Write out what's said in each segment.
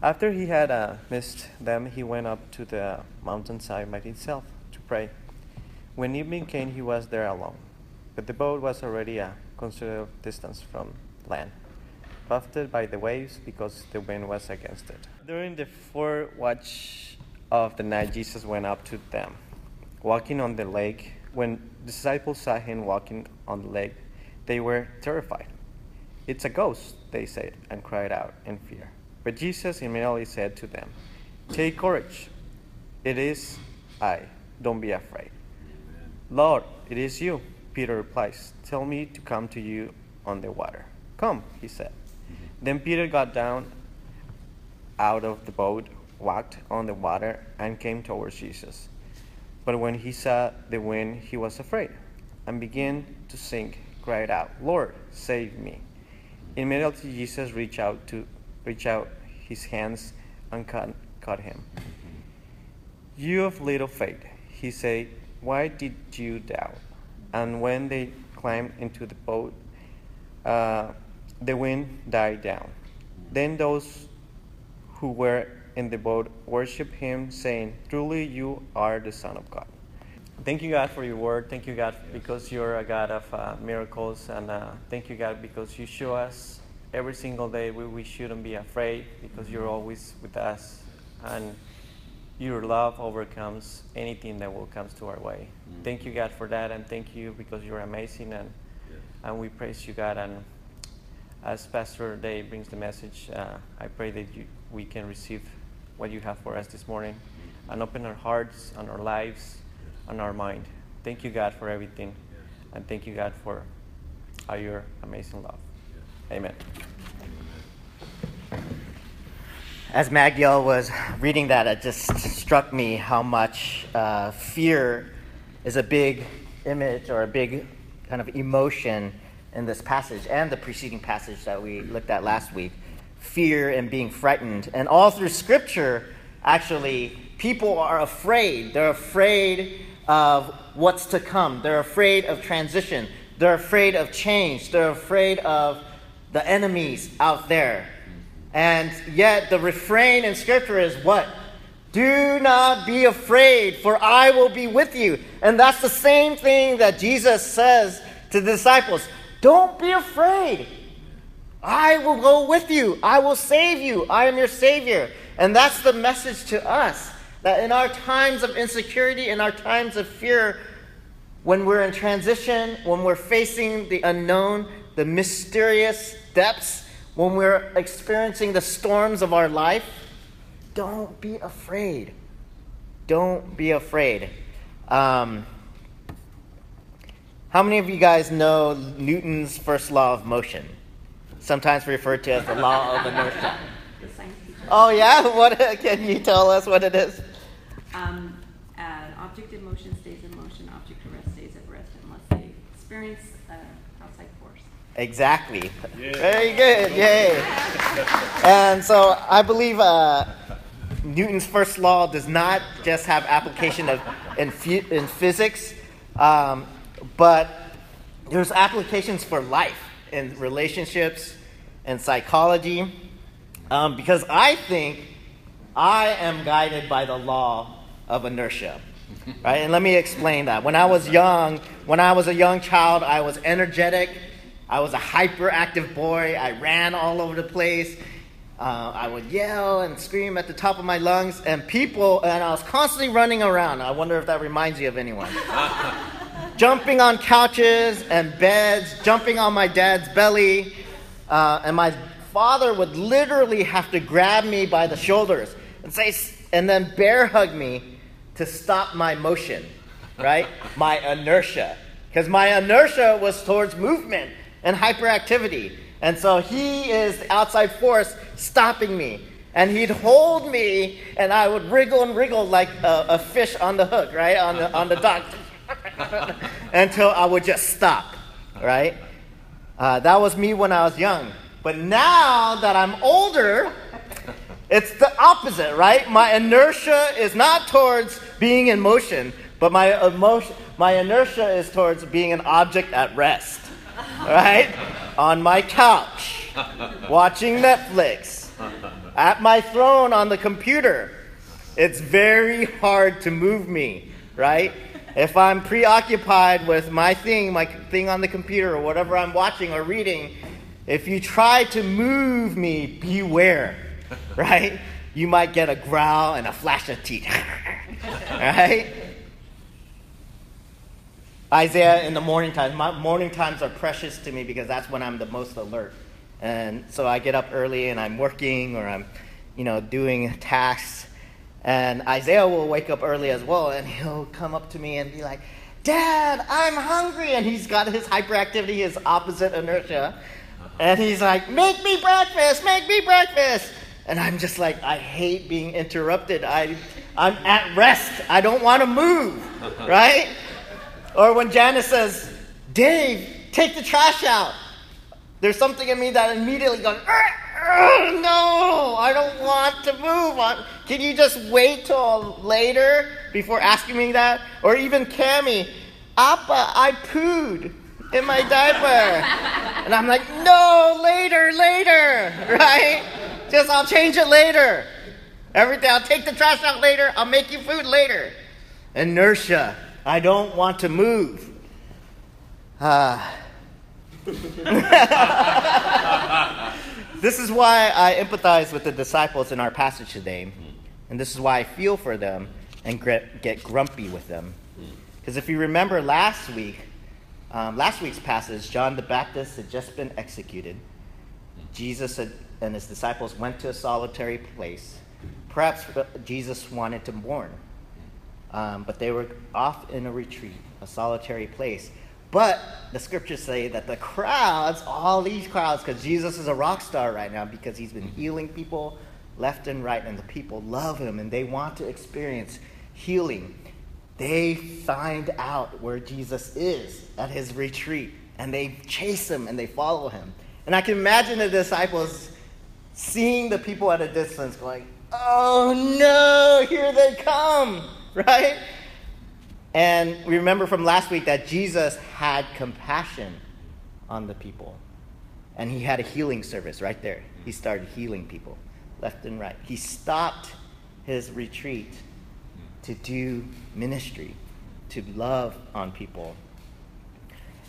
After he had uh, missed them, he went up to the mountainside by himself to pray. When evening came, he was there alone. But the boat was already a considerable distance from land, buffeted by the waves because the wind was against it. During the fourth watch of the night, Jesus went up to them, walking on the lake. When the disciples saw him walking on the lake, they were terrified. It's a ghost, they said, and cried out in fear. But Jesus immediately said to them, Take courage. It is I. Don't be afraid. Lord, it is you. Peter replies, Tell me to come to you on the water. Come, he said. Mm-hmm. Then Peter got down out of the boat, walked on the water, and came towards Jesus. But when he saw the wind, he was afraid and began to sink, cried out, Lord, save me. Immediately Jesus reached out to reach out his hands and caught, caught him. You of little faith, he said, why did you doubt? And when they climbed into the boat, uh, the wind died down. Then those who were in the boat worshiped him, saying, Truly you are the Son of God. Thank you, God, for your word. Thank you, God, because you're a God of uh, miracles. And uh, thank you, God, because you show us every single day we, we shouldn't be afraid because you're always with us. And your love overcomes anything that will comes to our way. Mm-hmm. Thank you, God, for that, and thank you because you're amazing, and yes. and we praise you, God. And as Pastor Dave brings the message, uh, I pray that you, we can receive what you have for us this morning, mm-hmm. and open our hearts and our lives yes. and our mind. Thank you, God, for everything, yes. and thank you, God, for your amazing love. Amen. As Magiel was reading that, it just struck me how much uh, fear is a big image or a big kind of emotion in this passage and the preceding passage that we looked at last week. Fear and being frightened. And all through Scripture, actually, people are afraid. They're afraid of what's to come, they're afraid of transition, they're afraid of change, they're afraid of the enemies out there. And yet, the refrain in Scripture is what? Do not be afraid, for I will be with you. And that's the same thing that Jesus says to the disciples Don't be afraid. I will go with you. I will save you. I am your Savior. And that's the message to us that in our times of insecurity, in our times of fear, when we're in transition, when we're facing the unknown, the mysterious depths when we're experiencing the storms of our life, don't be afraid. Don't be afraid. Um, how many of you guys know Newton's first law of motion? Sometimes referred to as the law of inertia. Oh yeah, what can you tell us what it is? Um, an object in motion stays in motion. Object at rest stays at rest unless they experience Exactly. Yeah. Very good. Yay. and so I believe uh, Newton's first law does not just have application of in, in physics, um, but there's applications for life in relationships and psychology. Um, because I think I am guided by the law of inertia. Right? And let me explain that. When I was young, when I was a young child, I was energetic I was a hyperactive boy. I ran all over the place. Uh, I would yell and scream at the top of my lungs, and people, and I was constantly running around. I wonder if that reminds you of anyone. jumping on couches and beds, jumping on my dad's belly, uh, and my father would literally have to grab me by the shoulders and say, and then bear hug me to stop my motion, right? my inertia. Because my inertia was towards movement and hyperactivity. And so he is the outside force stopping me. And he'd hold me, and I would wriggle and wriggle like a, a fish on the hook, right? On the, on the dock. Until I would just stop, right? Uh, that was me when I was young. But now that I'm older, it's the opposite, right? My inertia is not towards being in motion, but my emotion, my inertia is towards being an object at rest right? On my couch, watching Netflix. at my throne on the computer. It's very hard to move me, right? If I'm preoccupied with my thing, my thing on the computer, or whatever I'm watching or reading, if you try to move me, beware, right? You might get a growl and a flash of teeth, right? Isaiah in the morning times. My morning times are precious to me because that's when I'm the most alert. And so I get up early and I'm working or I'm, you know, doing tasks. And Isaiah will wake up early as well and he'll come up to me and be like, Dad, I'm hungry. And he's got his hyperactivity, his opposite inertia. And he's like, Make me breakfast, make me breakfast. And I'm just like, I hate being interrupted. I, I'm at rest. I don't want to move, right? Or when Janice says, Dave, take the trash out. There's something in me that immediately goes, no, I don't want to move. Can you just wait till later before asking me that? Or even Cami, Appa, I pooed in my diaper. and I'm like, no, later, later, right? Just I'll change it later. Everything, I'll take the trash out later. I'll make you food later. Inertia. I don't want to move. Uh, this is why I empathize with the disciples in our passage today. And this is why I feel for them and get grumpy with them. Because if you remember last week, um, last week's passage, John the Baptist had just been executed. Jesus had, and his disciples went to a solitary place. Perhaps Jesus wanted to mourn, um, but they were off in a retreat, a solitary place. But the scriptures say that the crowds, all these crowds, because Jesus is a rock star right now because he's been healing people left and right, and the people love him and they want to experience healing. They find out where Jesus is at his retreat and they chase him and they follow him. And I can imagine the disciples seeing the people at a distance going, Oh no, here they come, right? And we remember from last week that Jesus had compassion on the people. And he had a healing service right there. He started healing people left and right. He stopped his retreat to do ministry, to love on people.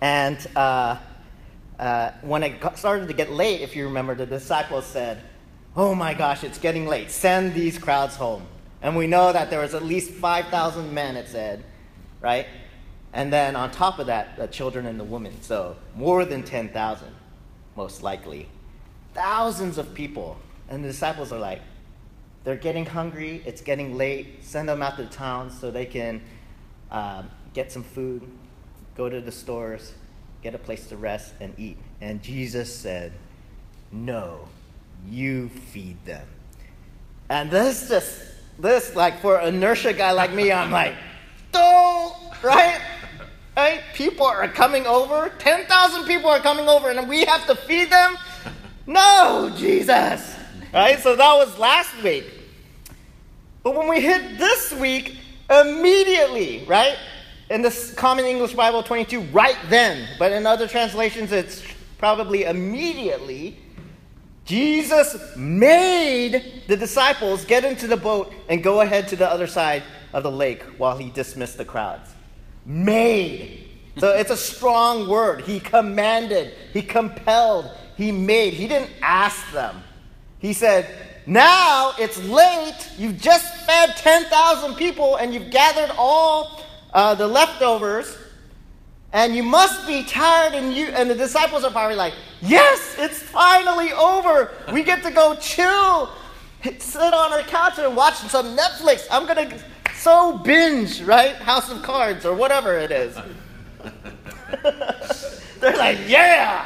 And uh, uh, when it got, started to get late, if you remember, the disciples said, Oh my gosh, it's getting late. Send these crowds home. And we know that there was at least 5,000 men, it said, right? And then on top of that, the children and the women. So more than 10,000, most likely. Thousands of people. And the disciples are like, they're getting hungry, it's getting late, send them out to the town so they can um, get some food, go to the stores, get a place to rest and eat. And Jesus said, No, you feed them. And this just, this, like for an inertia guy like me, I'm like, don't, right? Right? People are coming over. 10,000 people are coming over, and we have to feed them? No, Jesus. Right? So that was last week. But when we hit this week, immediately, right? In the Common English Bible 22, right then. But in other translations, it's probably immediately. Jesus made the disciples get into the boat and go ahead to the other side of the lake while he dismissed the crowds. Made. So it's a strong word. He commanded, he compelled, he made. He didn't ask them. He said, Now it's late. You've just fed 10,000 people and you've gathered all uh, the leftovers. And you must be tired, and you and the disciples are probably like, Yes, it's finally over. We get to go chill, sit on our couch and watch some Netflix. I'm gonna so binge, right? House of Cards or whatever it is. They're like, yeah.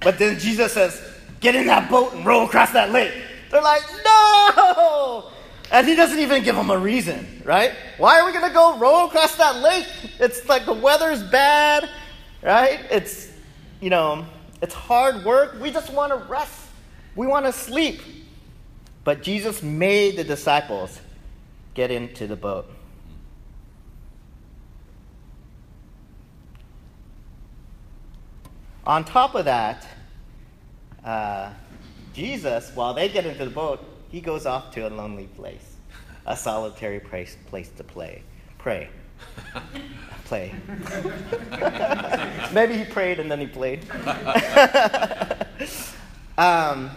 But then Jesus says, get in that boat and row across that lake. They're like, no. And he doesn't even give them a reason, right? Why are we going to go row across that lake? It's like the weather's bad, right? It's, you know, it's hard work. We just want to rest. We want to sleep. But Jesus made the disciples get into the boat. On top of that, uh, Jesus, while they get into the boat, he goes off to a lonely place, a solitary place, place to play, pray, play. Maybe he prayed and then he played. um,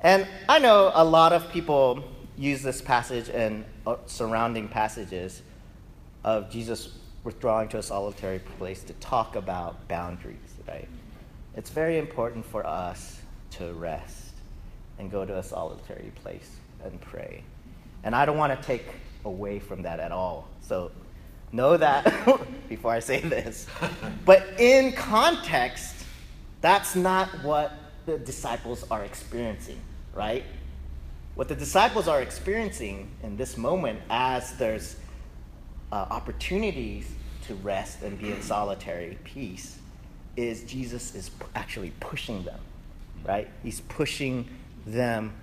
and I know a lot of people use this passage and uh, surrounding passages of Jesus withdrawing to a solitary place to talk about boundaries, right? It's very important for us to rest and go to a solitary place and pray. And I don't want to take away from that at all. So know that before I say this. But in context, that's not what the disciples are experiencing, right? What the disciples are experiencing in this moment as there's uh, opportunities to rest and be in solitary peace is Jesus is actually pushing them, right? He's pushing them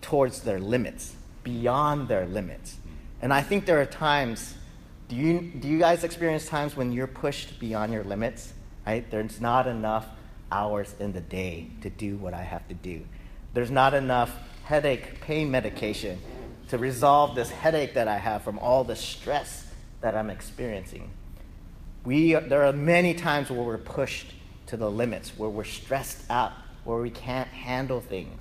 towards their limits, beyond their limits. And I think there are times, do you, do you guys experience times when you're pushed beyond your limits, right? There's not enough hours in the day to do what I have to do. There's not enough headache pain medication to resolve this headache that I have from all the stress that I'm experiencing. We, there are many times where we're pushed to the limits, where we're stressed out, where we can't handle things,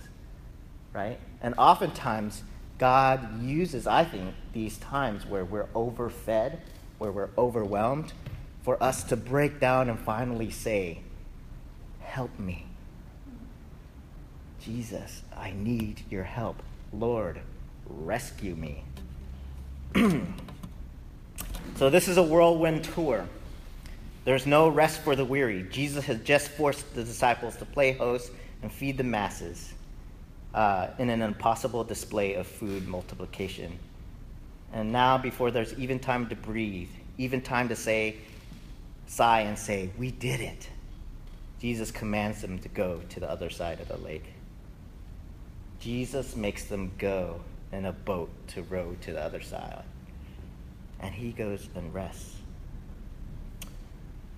right? And oftentimes, God uses, I think, these times where we're overfed, where we're overwhelmed, for us to break down and finally say, Help me. Jesus, I need your help. Lord, rescue me. so, this is a whirlwind tour. There's no rest for the weary. Jesus has just forced the disciples to play host and feed the masses uh, in an impossible display of food multiplication. And now, before there's even time to breathe, even time to say, sigh and say, We did it, Jesus commands them to go to the other side of the lake. Jesus makes them go in a boat to row to the other side. And he goes and rests.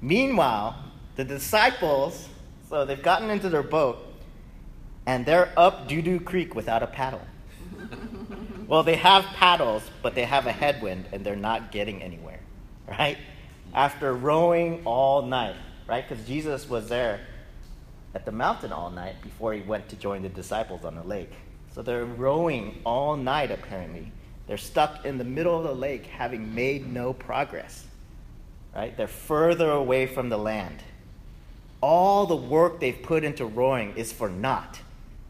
Meanwhile, the disciples, so they've gotten into their boat and they're up Doo Doo Creek without a paddle. well, they have paddles, but they have a headwind and they're not getting anywhere, right? After rowing all night, right? Because Jesus was there at the mountain all night before he went to join the disciples on the lake. So they're rowing all night, apparently. They're stuck in the middle of the lake, having made no progress right? They're further away from the land. All the work they've put into rowing is for naught.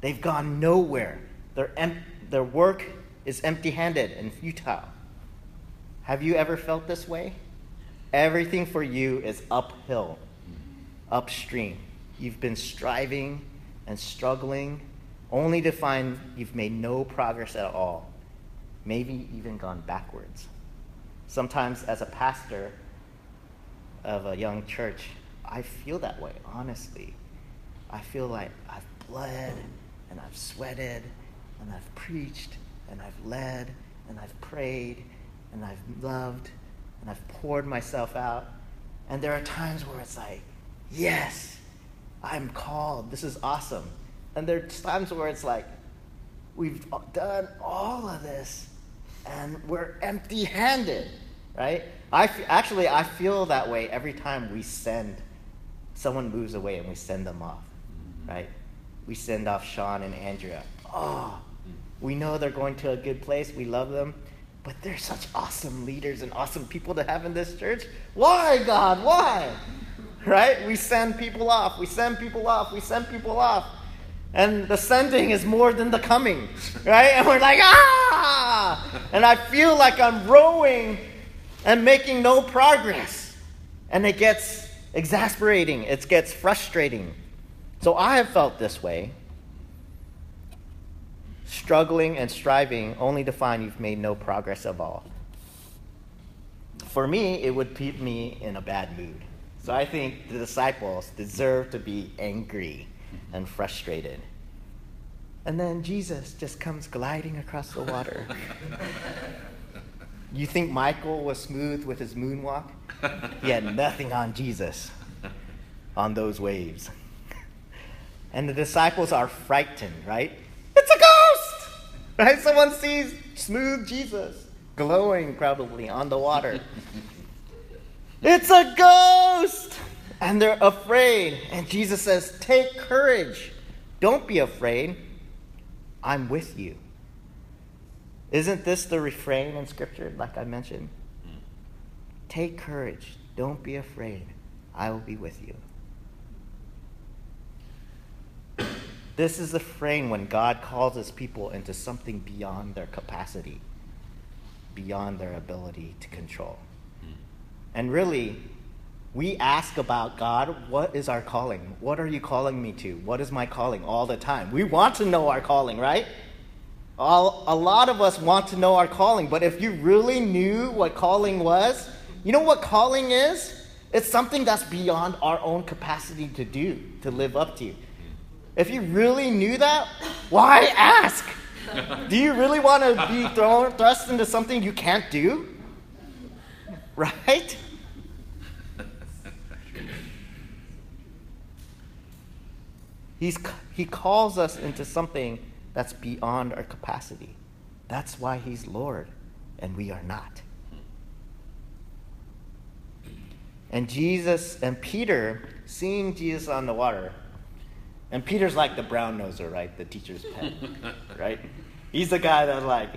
They've gone nowhere. Their, em- their work is empty handed and futile. Have you ever felt this way? Everything for you is uphill, upstream. You've been striving and struggling only to find you've made no progress at all, maybe even gone backwards. Sometimes, as a pastor, of a young church, I feel that way, honestly. I feel like I've bled and I've sweated and I've preached and I've led and I've prayed and I've loved and I've poured myself out. And there are times where it's like, yes, I'm called. This is awesome. And there are times where it's like, we've done all of this and we're empty handed, right? I f- actually I feel that way every time we send someone moves away and we send them off, right? We send off Sean and Andrea. Oh, we know they're going to a good place. We love them, but they're such awesome leaders and awesome people to have in this church. Why, God? Why? Right? We send people off. We send people off. We send people off. And the sending is more than the coming, right? And we're like, ah! And I feel like I'm rowing and making no progress. And it gets exasperating, it gets frustrating. So I have felt this way, struggling and striving only to find you've made no progress at all. For me, it would put me in a bad mood. So I think the disciples deserve to be angry and frustrated. And then Jesus just comes gliding across the water. You think Michael was smooth with his moonwalk? He had nothing on Jesus on those waves. And the disciples are frightened, right? It's a ghost! Right? Someone sees smooth Jesus glowing probably on the water. it's a ghost! And they're afraid. And Jesus says, Take courage. Don't be afraid. I'm with you. Isn't this the refrain in Scripture, like I mentioned? Hmm. Take courage. Don't be afraid. I will be with you. This is the frame when God calls his people into something beyond their capacity, beyond their ability to control. Hmm. And really, we ask about God, what is our calling? What are you calling me to? What is my calling all the time? We want to know our calling, right? All, a lot of us want to know our calling, but if you really knew what calling was, you know what calling is? It's something that's beyond our own capacity to do, to live up to. If you really knew that, why ask? do you really want to be thrown, thrust into something you can't do? Right? He's, he calls us into something that's beyond our capacity. That's why he's Lord and we are not. And Jesus and Peter, seeing Jesus on the water, and Peter's like the brown noser, right? The teacher's pet, right? He's the guy that's like,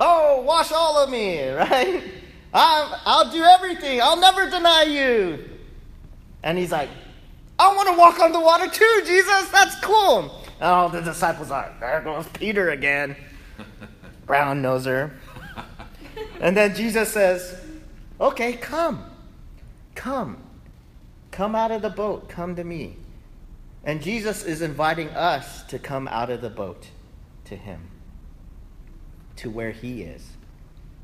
oh, wash all of me, right? i I'll do everything. I'll never deny you. And he's like, I want to walk on the water too, Jesus. That's cool. And all the disciples are, there goes Peter again. Brown noser. And then Jesus says, okay, come. Come. Come out of the boat. Come to me. And Jesus is inviting us to come out of the boat to Him, to where He is,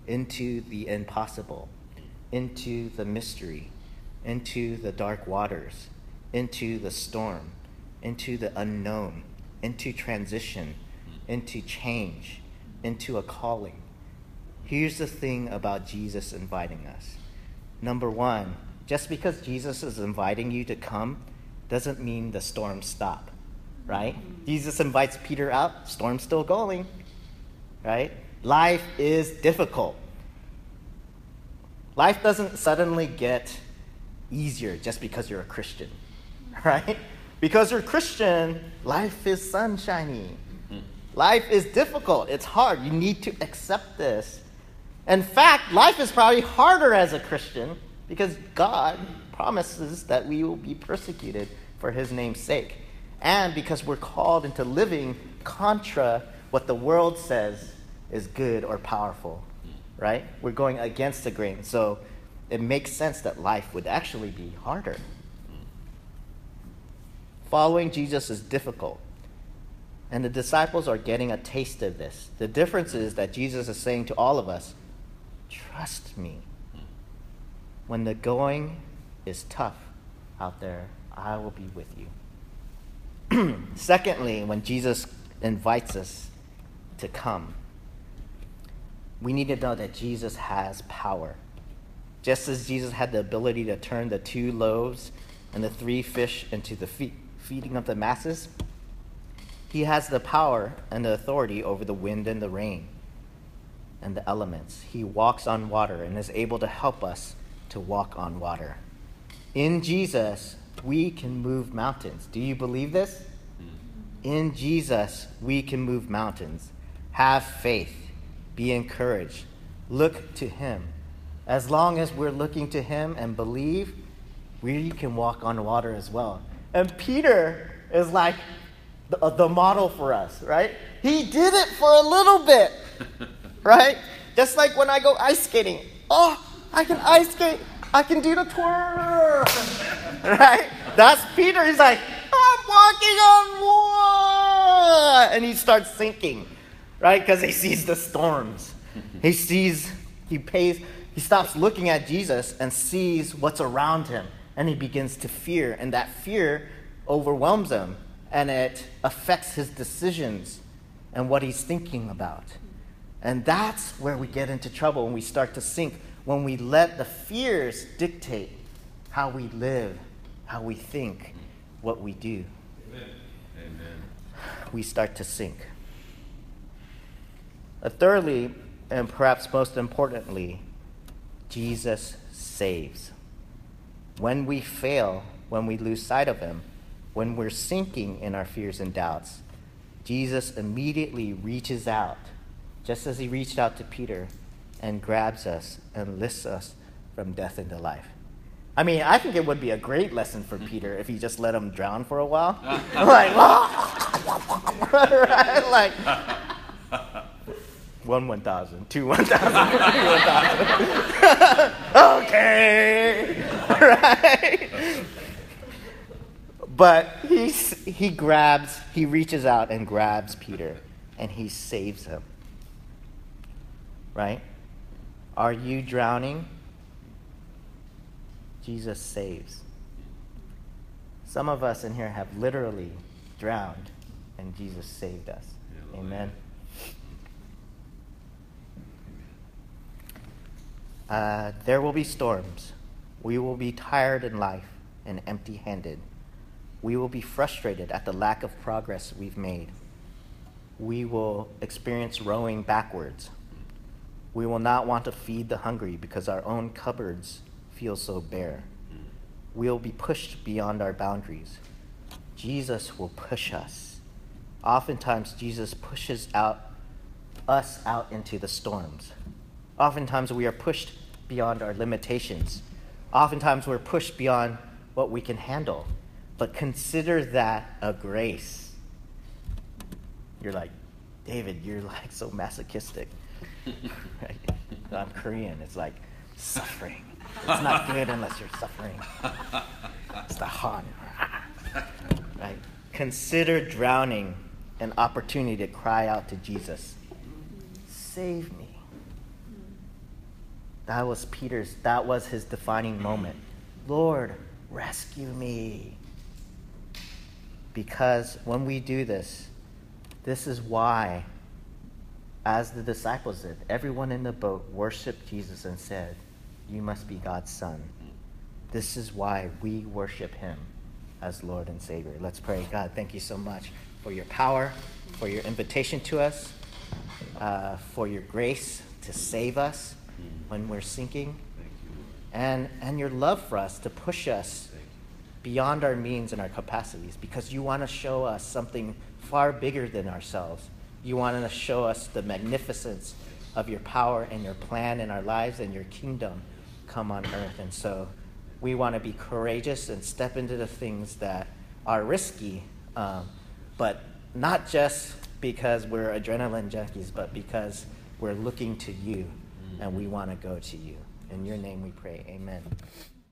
into the impossible, into the mystery, into the dark waters, into the storm, into the unknown, into transition, into change, into a calling. Here's the thing about Jesus inviting us. Number one, just because Jesus is inviting you to come doesn't mean the storm stop, right? Jesus invites Peter out, storm's still going, right? Life is difficult. Life doesn't suddenly get easier just because you're a Christian, right? Because you're a Christian, life is sunshiny. Life is difficult. It's hard. You need to accept this. In fact, life is probably harder as a Christian because God promises that we will be persecuted for his name's sake. And because we're called into living contra what the world says is good or powerful, right? We're going against the grain. So it makes sense that life would actually be harder. Following Jesus is difficult. And the disciples are getting a taste of this. The difference is that Jesus is saying to all of us, trust me. When the going is tough out there, I will be with you. Secondly, when Jesus invites us to come, we need to know that Jesus has power. Just as Jesus had the ability to turn the two loaves and the three fish into the fe- feeding of the masses, he has the power and the authority over the wind and the rain and the elements. He walks on water and is able to help us to walk on water. In Jesus, we can move mountains. Do you believe this? In Jesus, we can move mountains. Have faith. Be encouraged. Look to Him. As long as we're looking to Him and believe, we can walk on water as well. And Peter is like the, uh, the model for us, right? He did it for a little bit, right? Just like when I go ice skating. Oh, I can ice skate. I can do the twirl. right? That's Peter. He's like, I'm walking on water. And he starts sinking, right? Because he sees the storms. He sees, he pays, he stops looking at Jesus and sees what's around him. And he begins to fear. And that fear overwhelms him. And it affects his decisions and what he's thinking about. And that's where we get into trouble when we start to sink when we let the fears dictate how we live, how we think, what we do. Amen. We start to sink. Uh, thirdly, and perhaps most importantly, Jesus saves. When we fail, when we lose sight of Him, when we're sinking in our fears and doubts, Jesus immediately reaches out, just as He reached out to Peter, and grabs us and lifts us from death into life. I mean, I think it would be a great lesson for Peter if he just let him drown for a while. like, right? Like, one 1,000, two 1,000, okay. right? But he's, he grabs, he reaches out and grabs Peter and he saves him. Right? Are you drowning? Jesus saves. Some of us in here have literally drowned, and Jesus saved us. Amen. Uh, there will be storms. We will be tired in life and empty handed. We will be frustrated at the lack of progress we've made. We will experience rowing backwards. We will not want to feed the hungry because our own cupboards feel so bare. We'll be pushed beyond our boundaries. Jesus will push us. Oftentimes, Jesus pushes out us out into the storms. Oftentimes, we are pushed beyond our limitations. Oftentimes, we're pushed beyond what we can handle. But consider that a grace. You're like, David, you're like so masochistic. right? I'm Korean. It's like suffering. It's not good unless you're suffering. It's the han. Right? Consider drowning an opportunity to cry out to Jesus. Save me. That was Peter's, that was his defining moment. Lord, rescue me. Because when we do this, this is why, as the disciples did, everyone in the boat worshiped Jesus and said, You must be God's son. This is why we worship him as Lord and Savior. Let's pray. God, thank you so much for your power, for your invitation to us, uh, for your grace to save us when we're sinking, and, and your love for us to push us beyond our means and our capacities because you want to show us something far bigger than ourselves. You want to show us the magnificence of your power and your plan in our lives and your kingdom come on earth. And so we want to be courageous and step into the things that are risky, um, but not just because we're adrenaline junkies, but because we're looking to you and we want to go to you. In your name we pray. Amen.